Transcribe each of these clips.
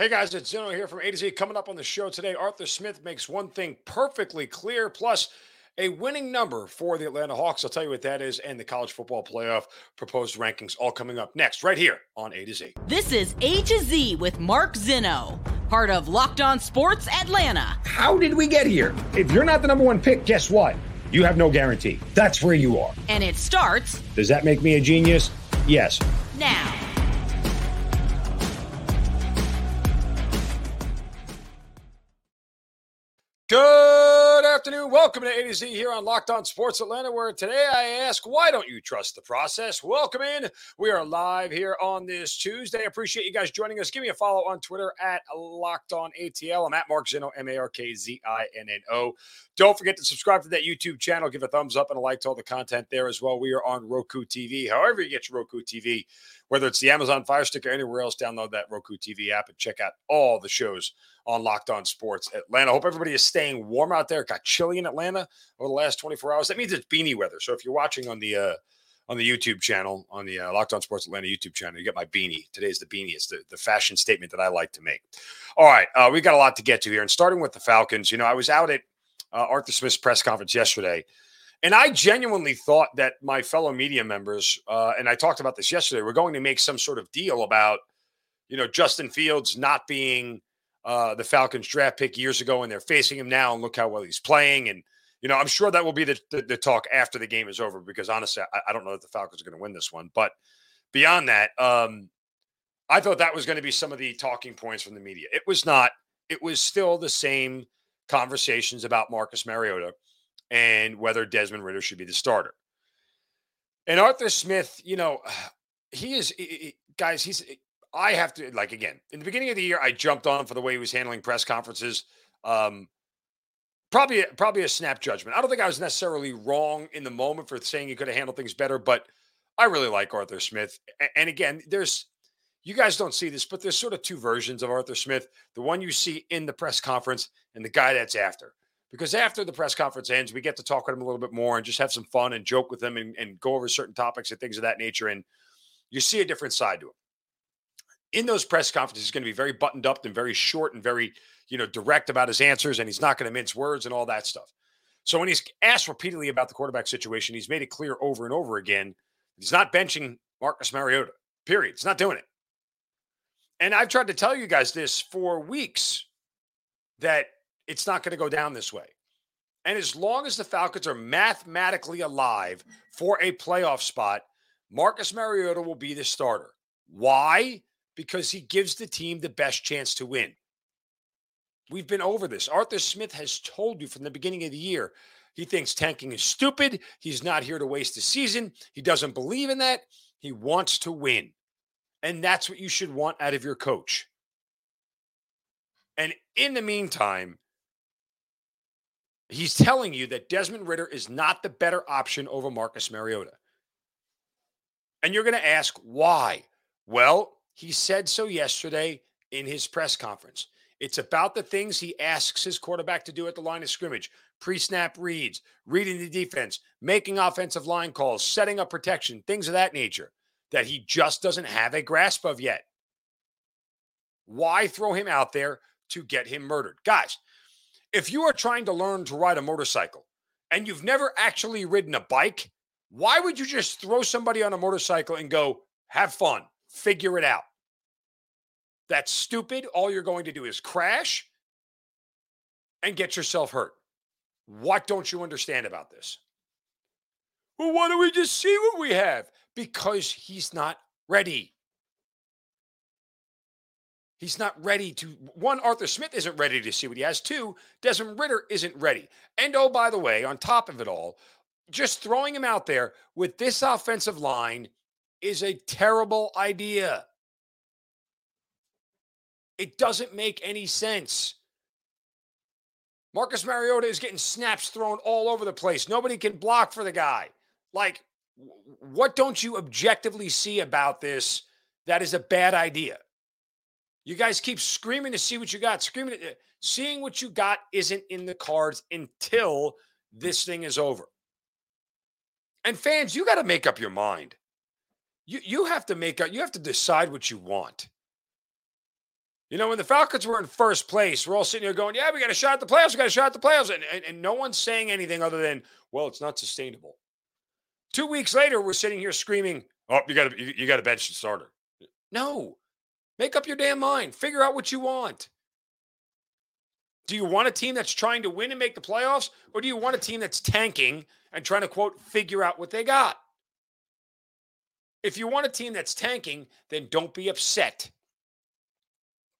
Hey guys, it's Zinno here from A to Z. Coming up on the show today, Arthur Smith makes one thing perfectly clear, plus a winning number for the Atlanta Hawks. I'll tell you what that is, and the college football playoff proposed rankings all coming up next, right here on A to Z. This is A to Z with Mark Zinno, part of Locked On Sports Atlanta. How did we get here? If you're not the number one pick, guess what? You have no guarantee. That's where you are. And it starts. Does that make me a genius? Yes. Now. Good afternoon. Welcome to A to Z here on Locked On Sports Atlanta, where today I ask, why don't you trust the process? Welcome in. We are live here on this Tuesday. Appreciate you guys joining us. Give me a follow on Twitter at Locked On ATL. I'm at Mark Zinno, M A R K Z I N N O. Don't forget to subscribe to that YouTube channel. Give a thumbs up and a like to all the content there as well. We are on Roku TV. However, you get your Roku TV, whether it's the Amazon Fire Stick or anywhere else, download that Roku TV app and check out all the shows on Locked On Sports Atlanta. Hope everybody is staying warm out there. It got chilly in Atlanta over the last 24 hours. That means it's beanie weather. So if you're watching on the uh, on the YouTube channel, on the uh, Locked On Sports Atlanta YouTube channel, you get my beanie. Today's the beanie. It's the, the fashion statement that I like to make. All right, uh, we got a lot to get to here, and starting with the Falcons. You know, I was out at uh, Arthur Smith's press conference yesterday. And I genuinely thought that my fellow media members, uh, and I talked about this yesterday, were going to make some sort of deal about, you know, Justin Fields not being uh, the Falcons draft pick years ago, and they're facing him now, and look how well he's playing. And you know, I'm sure that will be the, the, the talk after the game is over because honestly, I, I don't know that the Falcons are going to win this one. But beyond that, um, I thought that was going to be some of the talking points from the media. It was not. It was still the same conversations about Marcus Mariota and whether Desmond Ridder should be the starter. And Arthur Smith, you know, he is guys. He's I have to like again in the beginning of the year. I jumped on for the way he was handling press conferences. Um, probably probably a snap judgment. I don't think I was necessarily wrong in the moment for saying he could have handled things better, but I really like Arthur Smith. And again, there's you guys don't see this, but there's sort of two versions of Arthur Smith. The one you see in the press conference and the guy that's after. Because after the press conference ends, we get to talk with him a little bit more and just have some fun and joke with him and, and go over certain topics and things of that nature. And you see a different side to him in those press conferences, he's going to be very buttoned up and very short and very, you know, direct about his answers, and he's not going to mince words and all that stuff. So when he's asked repeatedly about the quarterback situation, he's made it clear over and over again he's not benching Marcus Mariota. Period. He's not doing it. And I've tried to tell you guys this for weeks that it's not going to go down this way. And as long as the Falcons are mathematically alive for a playoff spot, Marcus Mariota will be the starter. Why? because he gives the team the best chance to win. We've been over this. Arthur Smith has told you from the beginning of the year he thinks tanking is stupid. He's not here to waste a season. He doesn't believe in that. He wants to win. And that's what you should want out of your coach. And in the meantime, he's telling you that Desmond Ridder is not the better option over Marcus Mariota. And you're going to ask why? Well, he said so yesterday in his press conference. It's about the things he asks his quarterback to do at the line of scrimmage pre snap reads, reading the defense, making offensive line calls, setting up protection, things of that nature that he just doesn't have a grasp of yet. Why throw him out there to get him murdered? Guys, if you are trying to learn to ride a motorcycle and you've never actually ridden a bike, why would you just throw somebody on a motorcycle and go, have fun, figure it out? That's stupid. All you're going to do is crash and get yourself hurt. What don't you understand about this? Well, why don't we just see what we have? Because he's not ready. He's not ready to. One, Arthur Smith isn't ready to see what he has. Two, Desmond Ridder isn't ready. And oh, by the way, on top of it all, just throwing him out there with this offensive line is a terrible idea. It doesn't make any sense. Marcus Mariota is getting snaps thrown all over the place. Nobody can block for the guy. Like, what don't you objectively see about this that is a bad idea? You guys keep screaming to see what you got. Screaming, uh, seeing what you got isn't in the cards until this thing is over. And fans, you got to make up your mind. You you have to make up. You have to decide what you want. You know, when the Falcons were in first place, we're all sitting here going, yeah, we got a shot at the playoffs. We got a shot at the playoffs. And, and, and no one's saying anything other than, well, it's not sustainable. Two weeks later, we're sitting here screaming, oh, you got to you, you got to bench the starter. No. Make up your damn mind. Figure out what you want. Do you want a team that's trying to win and make the playoffs? Or do you want a team that's tanking and trying to, quote, figure out what they got? If you want a team that's tanking, then don't be upset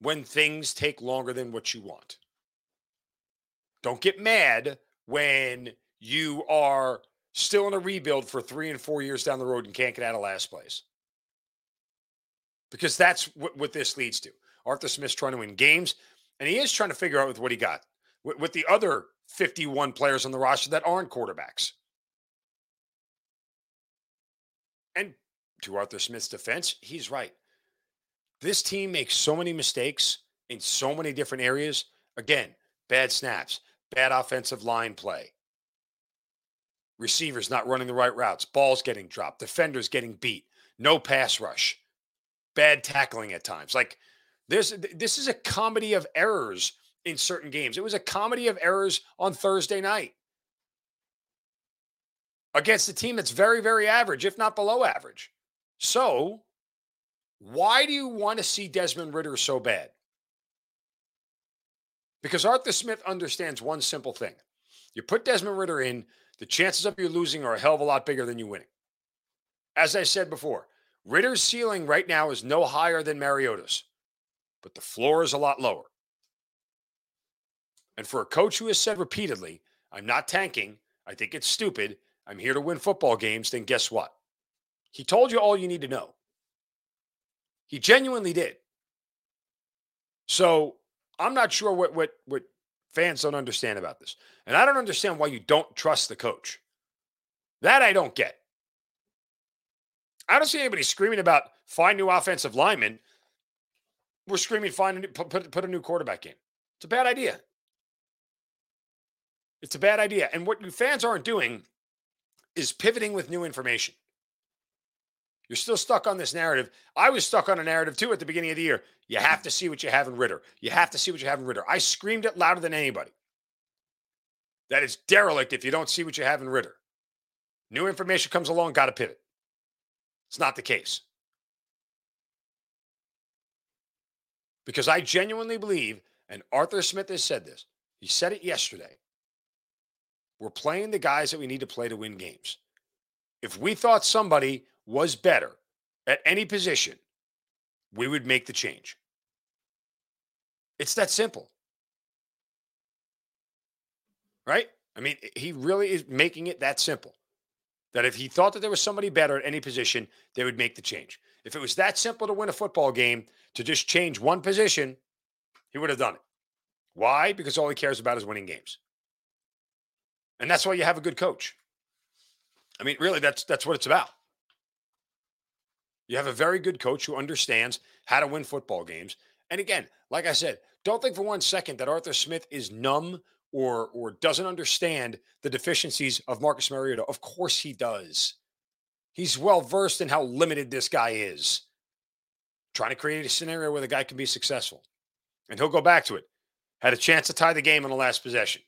when things take longer than what you want. Don't get mad when you are still in a rebuild for three and four years down the road and can't get out of last place. Because that's what, what this leads to. Arthur Smith's trying to win games, and he is trying to figure out with what he got with, with the other 51 players on the roster that aren't quarterbacks. And to Arthur Smith's defense, he's right. This team makes so many mistakes in so many different areas. Again, bad snaps, bad offensive line play, receivers not running the right routes, balls getting dropped, defenders getting beat, no pass rush, bad tackling at times. Like there's this is a comedy of errors in certain games. It was a comedy of errors on Thursday night against a team that's very, very average, if not below average. So why do you want to see Desmond Ridder so bad? Because Arthur Smith understands one simple thing. You put Desmond Ridder in, the chances of you losing are a hell of a lot bigger than you winning. As I said before, Ridder's ceiling right now is no higher than Mariota's, but the floor is a lot lower. And for a coach who has said repeatedly, I'm not tanking, I think it's stupid, I'm here to win football games, then guess what? He told you all you need to know. He genuinely did. So I'm not sure what what what fans don't understand about this. And I don't understand why you don't trust the coach. That I don't get. I don't see anybody screaming about find new offensive linemen. We're screaming find a new, put, put a new quarterback in. It's a bad idea. It's a bad idea. And what you fans aren't doing is pivoting with new information. You're still stuck on this narrative. I was stuck on a narrative too at the beginning of the year. You have to see what you have in Ridder. You have to see what you have in Ridder. I screamed it louder than anybody. That is derelict if you don't see what you have in Ridder. New information comes along, got to pivot. It's not the case. Because I genuinely believe, and Arthur Smith has said this, he said it yesterday. We're playing the guys that we need to play to win games. If we thought somebody was better at any position, we would make the change. It's that simple. Right? I mean, he really is making it that simple. That if he thought that there was somebody better at any position, they would make the change. If it was that simple to win a football game, to just change one position, he would have done it. Why? Because all he cares about is winning games. And that's why you have a good coach. I mean, really, that's that's what it's about. You have a very good coach who understands how to win football games. And again, like I said, don't think for one second that Arthur Smith is numb or or doesn't understand the deficiencies of Marcus Mariota. Of course he does. He's well versed in how limited this guy is. Trying to create a scenario where the guy can be successful. And he'll go back to it. Had a chance to tie the game on the last possession.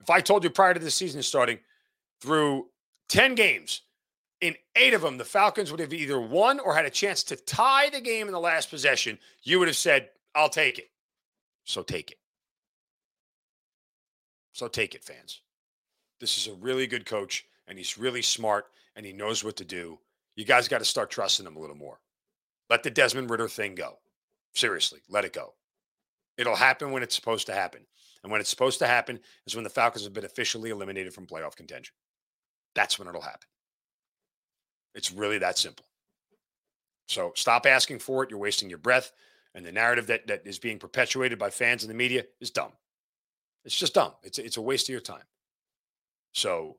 If I told you prior to the season starting, through 10 games, in eight of them, the Falcons would have either won or had a chance to tie the game in the last possession. You would have said, I'll take it. So take it. So take it, fans. This is a really good coach, and he's really smart, and he knows what to do. You guys got to start trusting him a little more. Let the Desmond Ridder thing go. Seriously, let it go. It'll happen when it's supposed to happen. And when it's supposed to happen is when the Falcons have been officially eliminated from playoff contention. That's when it'll happen. It's really that simple. So stop asking for it. You're wasting your breath. And the narrative that, that is being perpetuated by fans in the media is dumb. It's just dumb. It's, it's a waste of your time. So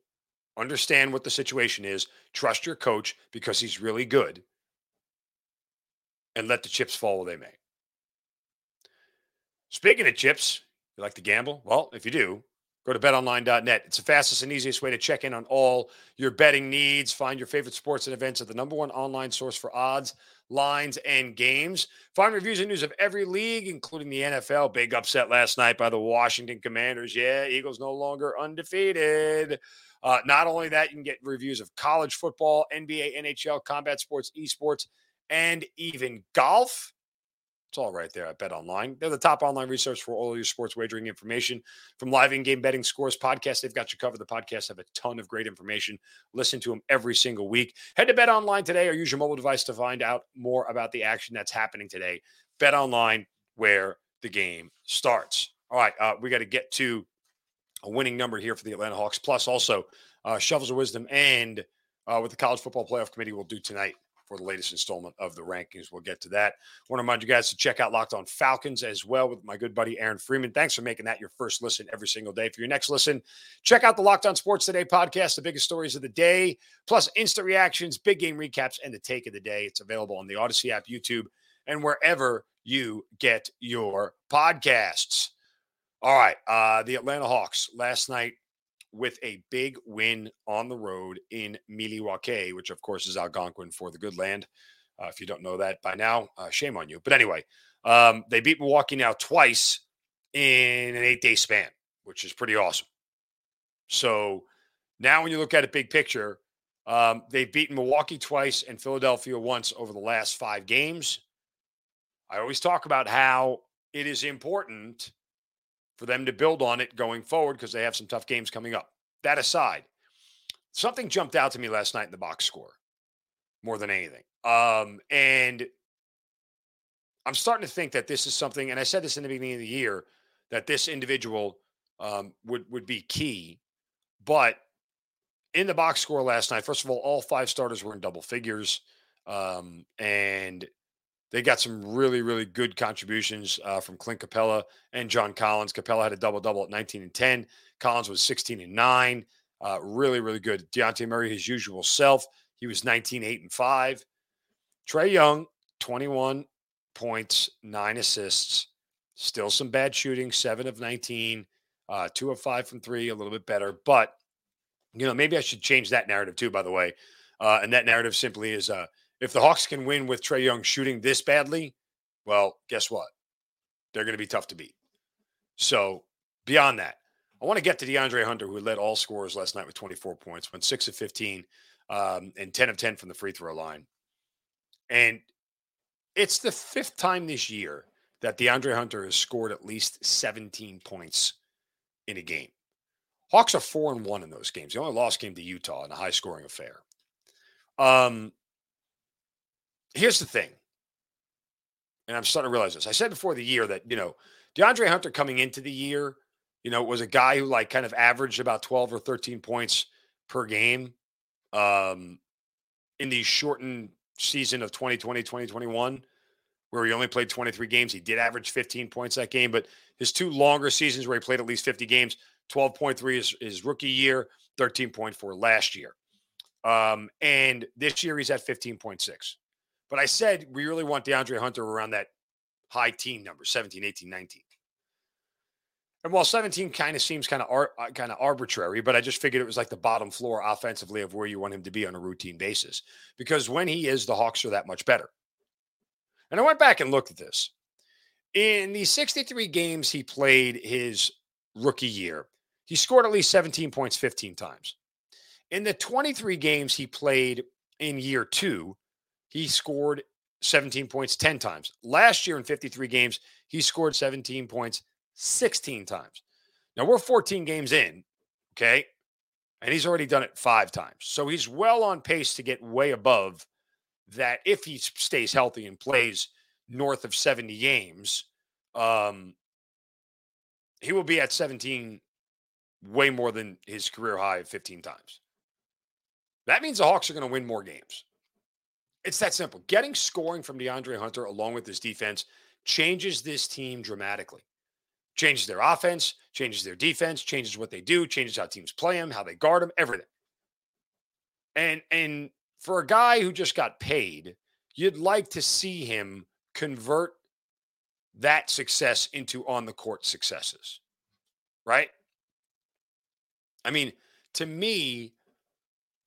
understand what the situation is. Trust your coach because he's really good. And let the chips fall where they may. Speaking of chips, you like to gamble? Well, if you do, Go to betonline.net. It's the fastest and easiest way to check in on all your betting needs. Find your favorite sports and events at the number one online source for odds, lines, and games. Find reviews and news of every league, including the NFL. Big upset last night by the Washington Commanders. Yeah, Eagles no longer undefeated. Uh, not only that, you can get reviews of college football, NBA, NHL, combat sports, esports, and even golf. It's all right there at Bet Online. They're the top online resource for all your sports wagering information. From live in-game betting scores, podcasts, they've got you covered. The podcasts have a ton of great information. Listen to them every single week. Head to Bet Online today or use your mobile device to find out more about the action that's happening today. Bet Online, where the game starts. All right, uh, we got to get to a winning number here for the Atlanta Hawks. Plus, also uh, shovels of wisdom and uh, what the College Football Playoff Committee will do tonight for the latest installment of the rankings. We'll get to that. I want to remind you guys to check out Locked On Falcons as well with my good buddy Aaron Freeman. Thanks for making that your first listen every single day. For your next listen, check out the Locked On Sports Today podcast, the biggest stories of the day, plus instant reactions, big game recaps, and the take of the day. It's available on the Audacy app, YouTube, and wherever you get your podcasts. All right. Uh, the Atlanta Hawks last night with a big win on the road in Milwaukee, which of course is Algonquin for the good land. Uh, if you don't know that by now, uh, shame on you. But anyway, um, they beat Milwaukee now twice in an eight day span, which is pretty awesome. So now when you look at it big picture, um, they've beaten Milwaukee twice and Philadelphia once over the last five games. I always talk about how it is important for them to build on it going forward because they have some tough games coming up. That aside, something jumped out to me last night in the box score more than anything. Um, and I'm starting to think that this is something, and I said this in the beginning of the year, that this individual um, would would be key. But in the box score last night, first of all, all five starters were in double figures, um, and they got some really, really good contributions uh, from Clint Capela and John Collins. Capela had a double double at 19 and 10. Collins was 16 and 9. Uh, really, really good. Dejounte Murray, his usual self. He was 19, 8, and 5. Trae Young, 21 points, nine assists. Still some bad shooting, seven of 19, uh, two of five from three, a little bit better. But, you know, maybe I should change that narrative too, by the way. Uh, and that narrative simply is uh, if the Hawks can win with Trae Young shooting this badly, well, guess what? They're going to be tough to beat. So, beyond that, I want to get to DeAndre Hunter, who led all scorers last night with 24 points, went 6 of 15 um, and 10 of 10 from the free throw line. And it's the fifth time this year that DeAndre Hunter has scored at least 17 points in a game. Hawks are 4 and 1 in those games. The only loss came to Utah in a high scoring affair. Um, here's the thing, and I'm starting to realize this. I said before the year that, you know, DeAndre Hunter coming into the year, you know, was a guy who like kind of averaged about 12 or 13 points per game um, in the shortened season of 2020, 2021, where he only played 23 games. He did average 15 points that game, but his two longer seasons where he played at least 50 games, 12.3 is his rookie year, 13.4 last year. Um, and this year he's at 15.6. But I said we really want DeAndre Hunter around that high team number, 17, 18, 19. And while 17 kind of seems kind of ar- uh, kind of arbitrary, but I just figured it was like the bottom floor offensively of where you want him to be on a routine basis. Because when he is, the Hawks are that much better. And I went back and looked at this. In the 63 games he played his rookie year, he scored at least 17 points 15 times. In the 23 games he played in year two, he scored 17 points 10 times. Last year in 53 games, he scored 17 points 16 times. Now we're 14 games in, okay? And he's already done it five times. So he's well on pace to get way above that if he stays healthy and plays north of 70 games. Um, he will be at 17 way more than his career high of 15 times. That means the Hawks are going to win more games. It's that simple. Getting scoring from DeAndre Hunter along with his defense changes this team dramatically. Changes their offense, changes their defense, changes what they do, changes how teams play them, how they guard them, everything. And and for a guy who just got paid, you'd like to see him convert that success into on the court successes. Right? I mean, to me,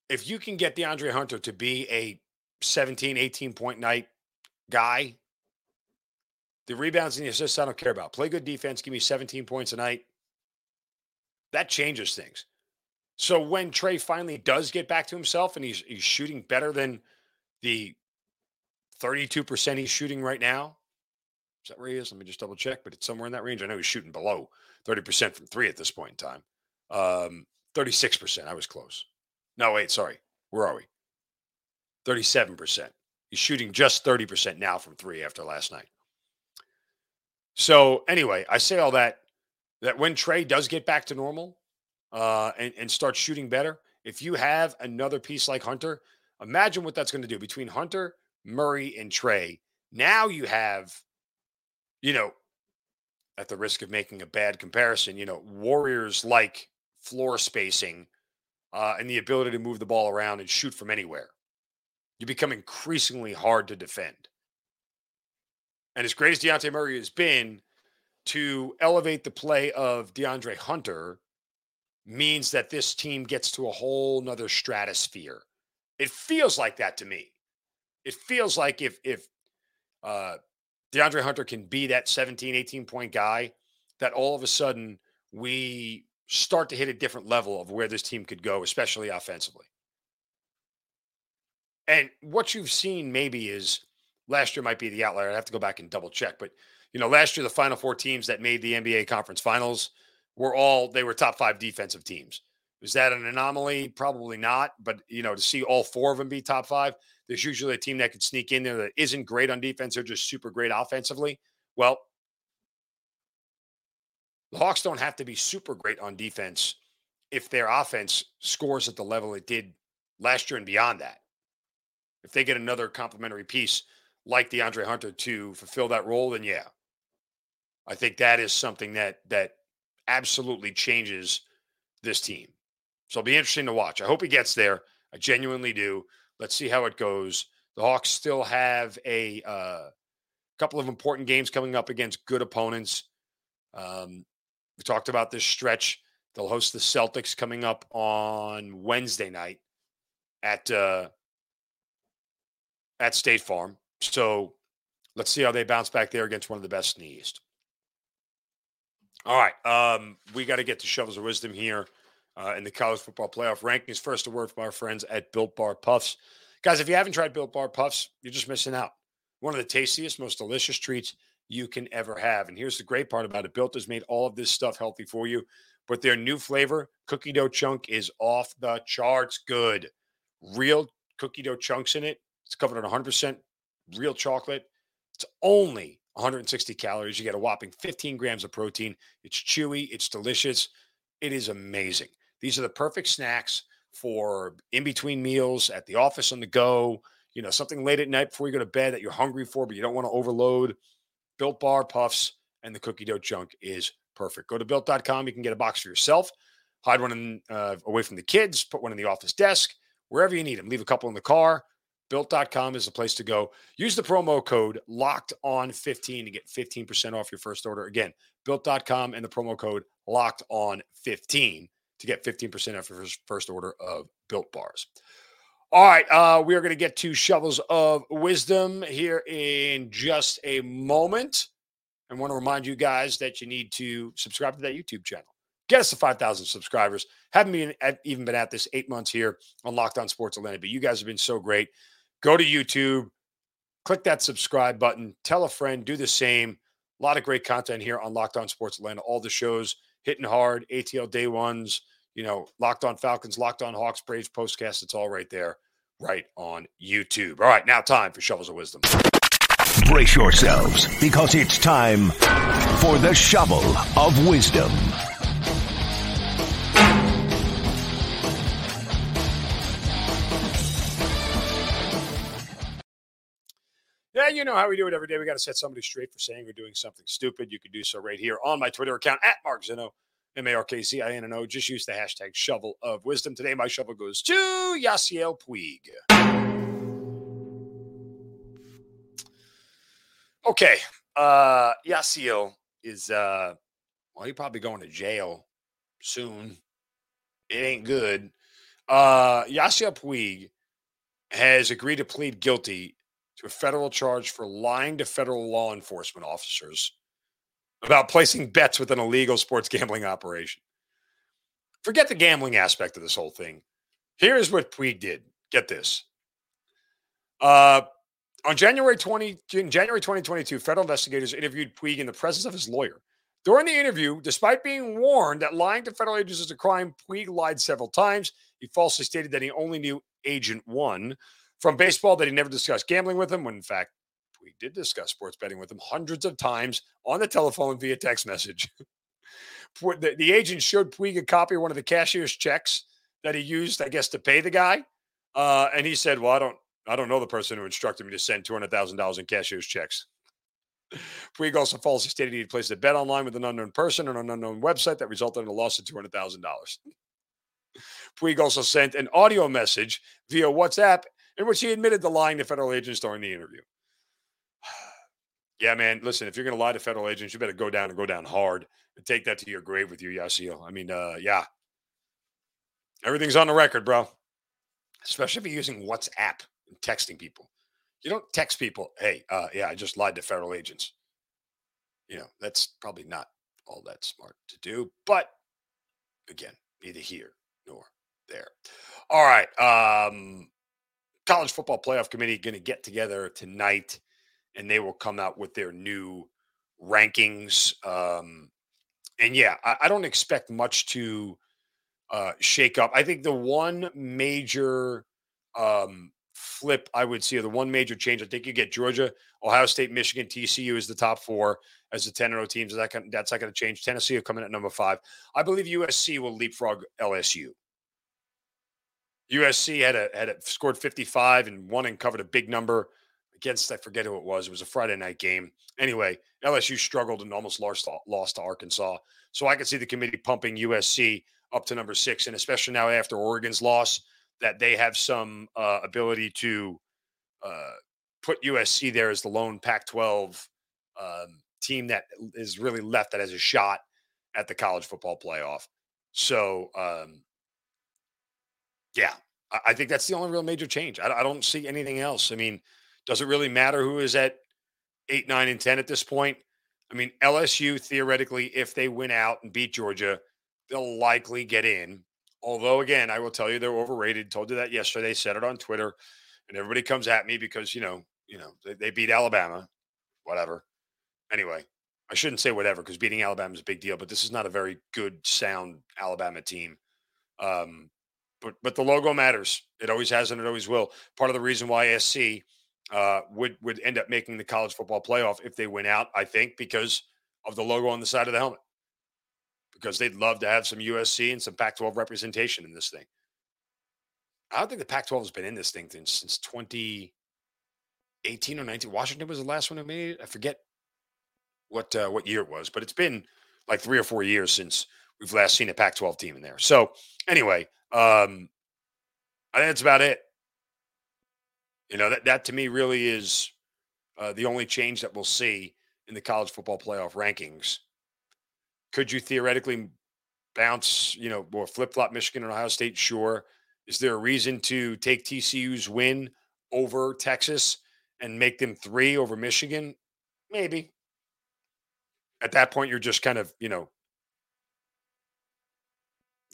if you can get DeAndre Hunter to be a 17, 18 point night guy. The rebounds and the assists I don't care about. Play good defense, give me 17 points a night. That changes things. So when Trae finally does get back to himself and he's he's shooting better than the 32% he's shooting right now. Is that where he is? Let me just double check, but it's somewhere in that range. I know he's shooting below 30% from three at this point in time. Um, 36%. I was close. No, wait, sorry. Where are we? 37%. He's shooting just 30% now from three after last night. So, anyway, I say all that that when Trae does get back to normal uh, and, and start shooting better, if you have another piece like Hunter, imagine what that's going to do between Hunter, Murray, and Trae. Now you have, you know, at the risk of making a bad comparison, you know, Warriors like floor spacing uh, and the ability to move the ball around and shoot from anywhere. You become increasingly hard to defend. And as great as Dejounte Murray has been, to elevate the play of DeAndre Hunter means that this team gets to a whole nother stratosphere. It feels like that to me. It feels like if if uh, DeAndre Hunter can be that 17, 18 point guy, that all of a sudden we start to hit a different level of where this team could go, especially offensively. And what you've seen maybe is last year might be the outlier. I have to go back and double check, but you know, last year the final four teams that made the NBA conference finals were all they were top five defensive teams. Is that an anomaly? Probably not. But you know, to see all four of them be top five, there's usually a team that could sneak in there that isn't great on defense. They're just super great offensively. Well, the Hawks don't have to be super great on defense if their offense scores at the level it did last year and beyond that. If they get another complementary piece like DeAndre Hunter to fulfill that role, then yeah, I think that is something that that absolutely changes this team. So it'll be interesting to watch. I hope he gets there. I genuinely do. Let's see how it goes. The Hawks still have a uh, couple of important games coming up against good opponents. Um, we talked about this stretch. They'll host the Celtics coming up on Wednesday night at uh, at State Farm. So let's see how they bounce back there against one of the best in the East. All right. Um, we got to get to shovels of wisdom here uh, in the college football playoff rankings. First, a word from our friends at Built Bar Puffs. Guys, if you haven't tried Built Bar Puffs, you're just missing out. One of the tastiest, most delicious treats you can ever have. And here's the great part about it Built has made all of this stuff healthy for you. But their new flavor, cookie dough chunk, is off the charts good. Real cookie dough chunks in it. It's covered in 100% real chocolate. It's only 160 calories. You get a whopping 15 grams of protein. It's chewy, it's delicious. It is amazing. These are the perfect snacks for in between meals, at the office on the go, you know, something late at night before you go to bed that you're hungry for, but you don't want to overload. Built bar puffs and the cookie dough chunk is perfect. Go to built.com. You can get a box for yourself, hide one in, uh, away from the kids, put one in the office desk, wherever you need them. Leave a couple in the car. Built.com is the place to go. Use the promo code locked on 15 to get 15% off your first order. Again, built.com and the promo code locked on 15 to get 15% off your first order of built bars. All right, uh, we are going to get to shovels of wisdom here in just a moment. I want to remind you guys that you need to subscribe to that YouTube channel. Get us to 5,000 subscribers. Haven't been, even been at this eight months here on Locked On Sports Atlanta, but you guys have been so great. Go to YouTube, click that subscribe button, tell a friend, do the same. A lot of great content here on Locked On Sports Atlanta. All the shows hitting hard, ATL day ones, you know, Locked On Falcons, Locked On Hawks, Braves, Postcast. It's all right there, right on YouTube. All right, now time for Shovels of Wisdom. Brace yourselves because it's time for the Shovel of Wisdom. Yeah, you know how we do it every day. We got to set somebody straight for saying or doing something stupid. You can do so right here on my Twitter account at Mark Zinno, M A R K Z I N N O. Just use the hashtag shovel of wisdom. Today, my shovel goes to Yasiel Puig. Okay. Uh, Yasiel is, uh, well, he's probably going to jail soon. It ain't good. Uh, Yasiel Puig has agreed to plead guilty to a federal charge for lying to federal law enforcement officers about placing bets with an illegal sports gambling operation. Forget the gambling aspect of this whole thing. Here's what Puig did. Get this. Uh, on January 20, in January 2022, federal investigators interviewed Puig in the presence of his lawyer. During the interview, despite being warned that lying to federal agents is a crime, Puig lied several times. He falsely stated that he only knew Agent One from baseball, that he never discussed gambling with him, when in fact, Puig did discuss sports betting with him hundreds of times on the telephone via text message. the, the agent showed Puig a copy of one of the cashier's checks that he used, I guess, to pay the guy. Uh, and he said, "Well, I don't, I don't know the person who instructed me to send two hundred thousand dollars in cashier's checks." Puig also falsely stated he placed a bet online with an unknown person on an unknown website that resulted in a loss of two hundred thousand dollars. Puig also sent an audio message via WhatsApp in which he admitted to lying to federal agents during the interview. yeah, man. Listen, if you're going to lie to federal agents, you better go down and go down hard and take that to your grave with you, Yasiel. I mean, uh, yeah, everything's on the record, bro. Especially if you're using WhatsApp and texting people. You don't text people, hey, uh, yeah, I just lied to federal agents. You know, that's probably not all that smart to do. But again, neither here nor there. All right. Um, college football playoff committee going to get together tonight and they will come out with their new rankings. Um, and yeah, I, I, don't expect much to uh, shake up. I think the one major um, flip I would see, or the one major change, I think you get Georgia, Ohio State, Michigan, TCU is the top four as the 10 0 teams. That can, that's not going to change. Tennessee come in at number five. I believe USC will leapfrog LSU. USC had a had a, scored 55 and won and covered a big number against I forget who it was. It was a Friday night game. Anyway, LSU struggled and almost lost lost to Arkansas. So I could see the committee pumping USC up to number six, and especially now after Oregon's loss, that they have some uh, ability to uh, put USC there as the lone Pac-12 um, team that is really left that has a shot at the college football playoff. So um, yeah, I think that's the only real major change. I, don't see anything else. I mean, does it really matter who is at eight, nine, and 10 at this point? I mean, LSU theoretically, if they win out and beat Georgia, they'll likely get in. Although, again, I will tell you they're overrated. Told you that yesterday. Said it on Twitter, and everybody comes at me because you know, you know, they, they beat Alabama, whatever. Anyway, I shouldn't say whatever because beating Alabama is a big deal, but this is not a very good, sound Alabama team. Um, but but the logo matters. It always has and it always will. Part of the reason why SC uh, would would end up making the college football playoff if they win out, I think, because of the logo on the side of the helmet. Because they'd love to have some USC and some Pac-12 representation in this thing. I don't think the Pac-12 has been in this thing since, since 2018 or 19. Washington was the last one who made it. I forget what uh, what year it was, but it's been like three or four years since we've last seen a Pac-12 team in there. So anyway, um, I think that's about it. You know, that, that to me really is uh, the only change that we'll see in the college football playoff rankings. Could you theoretically bounce, you know, or flip flop Michigan and Ohio State? Sure. Is there a reason to take TCU's win over Texas and make them three over Michigan? Maybe. At that point, you're just kind of, you know,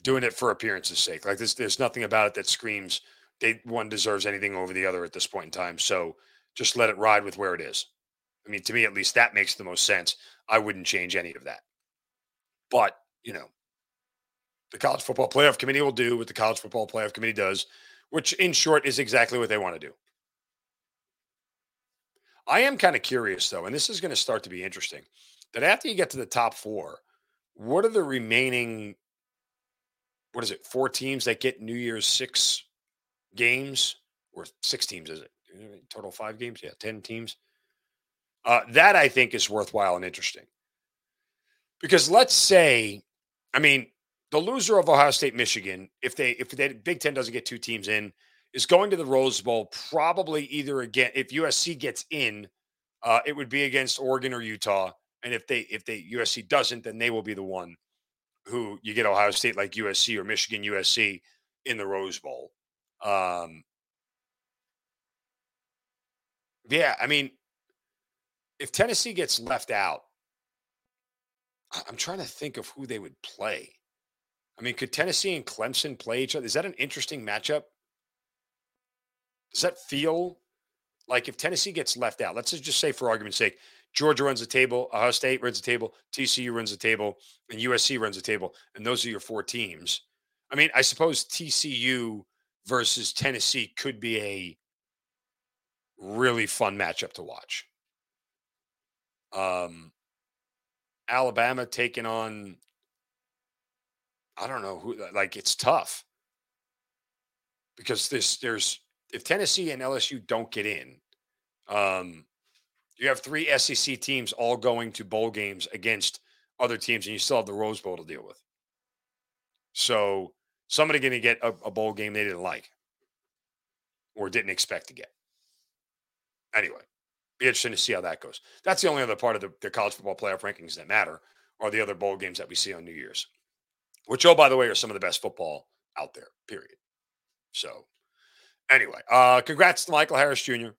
doing it for appearance's sake. Like there's there's nothing about it that screams they one deserves anything over the other at this point in time. So just let it ride with where it is. I mean, to me at least that makes the most sense. I wouldn't change any of that. But, you know, the college football playoff committee will do what the college football playoff committee does, which in short is exactly what they want to do. I am kind of curious though, and this is going to start to be interesting, that after you get to the top four, what are the remaining what is it, four teams that get New Year's six games, or six teams, is it? Total five games? Yeah, 10 teams. Uh, that I think is worthwhile and interesting. Because let's say, I mean, the loser of Ohio State, Michigan, if they if the Big Ten doesn't get two teams in, is going to the Rose Bowl probably either again if USC gets in, uh, it would be against Oregon or Utah, and if they if they USC doesn't, then they will be the one who you get Ohio State like USC or Michigan USC in the Rose Bowl. Um, Yeah, I mean, if Tennessee gets left out, I'm trying to think of who they would play. I mean, could Tennessee and Clemson play each other? Is that an interesting matchup? Does that feel like if Tennessee gets left out, let's just say for argument's sake, Georgia runs the table, Ohio State runs the table, TCU runs the table, and USC runs the table, and those are your four teams. I mean, I suppose TCU versus Tennessee could be a really fun matchup to watch. Um, Alabama taking on, I don't know who, like it's tough because this there's if Tennessee and LSU don't get in, um, you have three SEC teams all going to bowl games against other teams, and you still have the Rose Bowl to deal with. So somebody going to get a, a bowl game they didn't like or didn't expect to get. Anyway, be interesting to see how that goes. That's the only other part of the, the college football playoff rankings that matter are the other bowl games that we see on New Year's, which, oh, by the way, are some of the best football out there, period. So, anyway, uh, congrats to Michael Harris Jr.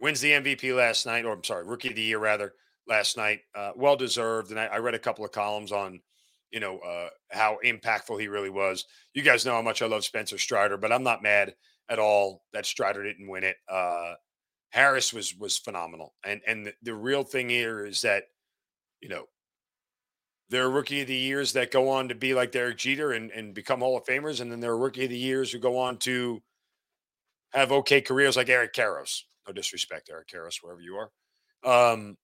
Wins the MVP last night, or I'm sorry, rookie of the year, rather, last night. Uh, well deserved. And I, I, read a couple of columns on, you know, uh, how impactful he really was. You guys know how much I love Spencer Strider, but I'm not mad at all that Strider didn't win it. Uh, Harris was was phenomenal, and and the, the real thing here is that, you know, there are rookie of the years that go on to be like Derek Jeter and, and become Hall of Famers. And then there are rookie of the years who go on to have okay careers like Eric Karros. No disrespect, Eric Karros, wherever you are. Um,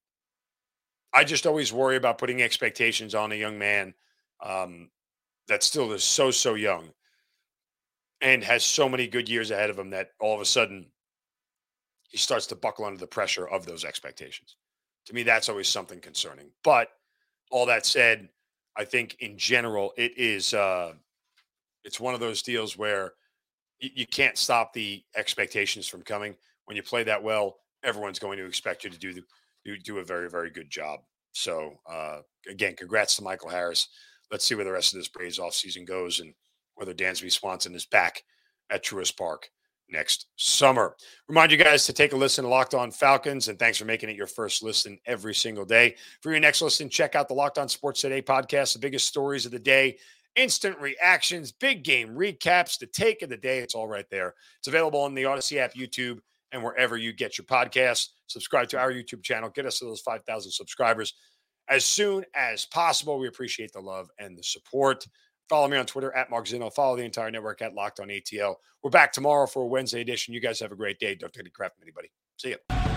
I just always worry about putting expectations on a young man um, that still is so, so young and has so many good years ahead of him that all of a sudden he starts to buckle under the pressure of those expectations. To me, that's always something concerning. But all that said, I think in general it is uh, it's one of those deals where y- you can't stop the expectations from coming. When you play that well, everyone's going to expect you to do do, do a very very good job. So uh, again, congrats to Michael Harris. Let's see where the rest of this Braves offseason goes and whether Dansby Swanson is back at Truist Park next summer. Remind you guys to take a listen to Locked On Falcons, and thanks for making it your first listen every single day. For your next listen, check out the Locked On Sports Today podcast, the biggest stories of the day, instant reactions, big game recaps, the take of the day. It's all right there. It's available on the Audacy app, YouTube, and wherever you get your podcasts. Subscribe to our YouTube channel. Get us to those 5,000 subscribers as soon as possible. We appreciate the love and the support. Follow me on Twitter at Mark Zinno. Follow the entire network at Locked on ATL. We're back tomorrow for a Wednesday edition. You guys have a great day. Don't take any crap from anybody. See you.